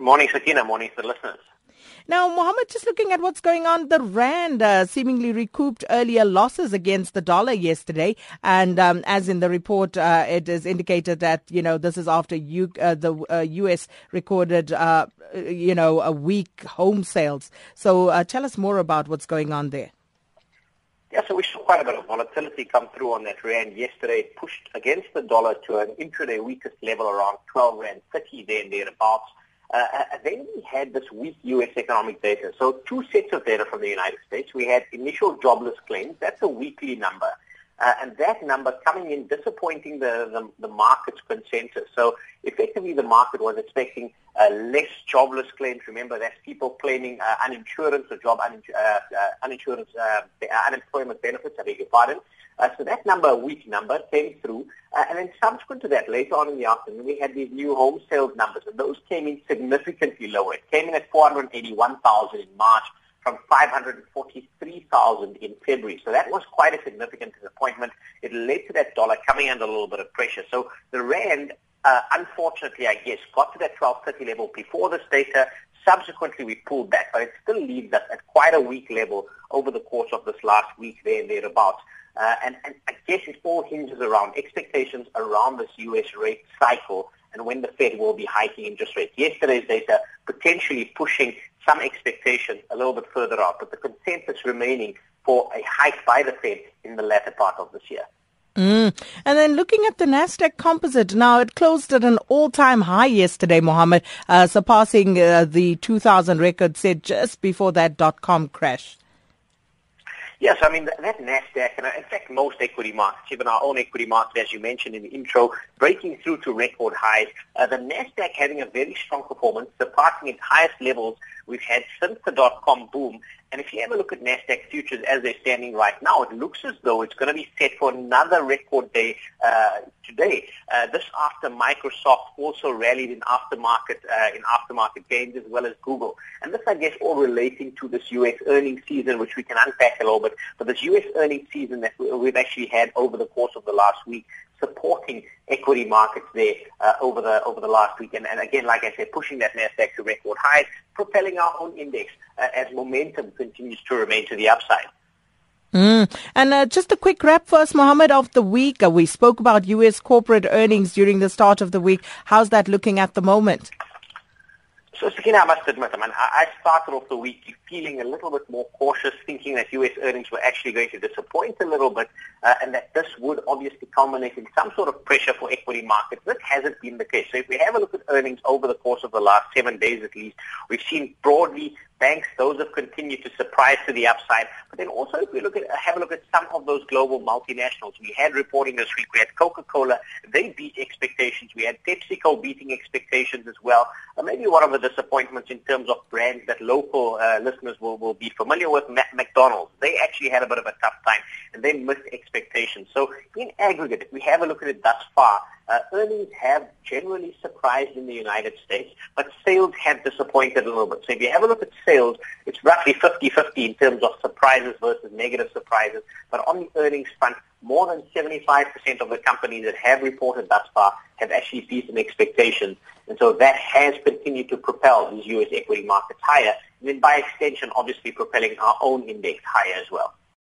Morning, Sakina. Morning to the listeners. Now, Mohammed, just looking at what's going on, the rand uh, seemingly recouped earlier losses against the dollar yesterday, and um, as in the report, uh, it is indicated that you know this is after U- uh, the U.S. Uh, recorded uh, you know a weak home sales. So, uh, tell us more about what's going on there. Yeah, so we saw quite a bit of volatility come through on that rand yesterday. It pushed against the dollar to an intraday weakest level around 12 rand 30 there and thereabouts. Uh, uh, then we had this weak U.S. economic data. So two sets of data from the United States. We had initial jobless claims. That's a weekly number. Uh, and that number coming in disappointing the, the, the, market's consensus. So effectively the market was expecting uh, less jobless claims. Remember, that's people claiming uh, uninsurance or job un- uh, uh, uninsurance, uh, unemployment benefits, I beg your pardon. so that number, a weak number, came through. and then subsequent to that, later on in the afternoon, we had these new home sales numbers, and those came in significantly lower. It came in at 481,000 in March from 543,000 in February. So that was quite a significant disappointment. It led to that dollar coming under a little bit of pressure. So the rand, uh, unfortunately, I guess, got to that 1230 level before this data. Subsequently, we pulled back, but it still leaves us at quite a weak level over the course of this last week there and thereabouts. Uh, and, and I guess it all hinges around expectations around this U.S. rate cycle and when the Fed will be hiking interest rates. Yesterday's data potentially pushing some expectation a little bit further out, but the consensus remaining for a hike by the Fed in the latter part of this year. Mm. And then looking at the Nasdaq Composite, now it closed at an all-time high yesterday, Mohammed, uh, surpassing uh, the 2000 record set just before that dot-com crash. Yes, I mean, that NASDAQ, and in fact most equity markets, even our own equity market, as you mentioned in the intro, breaking through to record highs. Uh, the NASDAQ having a very strong performance, surpassing its highest levels we've had since the dot-com boom. And if you ever look at NASDAQ futures as they're standing right now, it looks as though it's going to be set for another record day uh, today. Uh, this after Microsoft also rallied in aftermarket, uh, in aftermarket gains as well as Google. And this, I guess, all relating to this U.S. earnings season, which we can unpack a little bit. But this U.S. earnings season that we've actually had over the course of the last week supporting equity markets there uh, over the over the last week. And, and, again, like I said, pushing that Nasdaq to record highs, propelling our own index uh, as momentum continues to remain to the upside. Mm. And uh, just a quick wrap first, Mohammed, of the week. Uh, we spoke about U.S. corporate earnings during the start of the week. How's that looking at the moment? So, Sakina, I must admit, I mean, I started off the week feeling a little bit more cautious, thinking that U.S. earnings were actually going to disappoint a little bit, uh, and that this would obviously culminate in some sort of pressure for equity markets. This hasn't been the case. So if we have a look at earnings over the course of the last seven days at least, we've seen broadly banks, those have continued to surprise to the upside. But then also if we look at, have a look at some of those global multinationals, we had reporting this week, we had Coca-Cola, they beat expectations. We had PepsiCo beating expectations as well. Uh, maybe one of the disappointments in terms of brands that local uh, listeners will, will be familiar with, McDonald's. They actually had a bit of a tough time and they missed expectations. So in aggregate, if we have a look at it thus far, uh, earnings have generally surprised in the United States, but sales have disappointed a little bit. So if you have a look at sales, it's roughly 50-50 in terms of surprises versus negative surprises. But on the earnings front, more than 75% of the companies that have reported thus far have actually beaten expectations. And so that has continued to propel these U.S. equity markets higher, then by extension, obviously propelling our own index higher as well.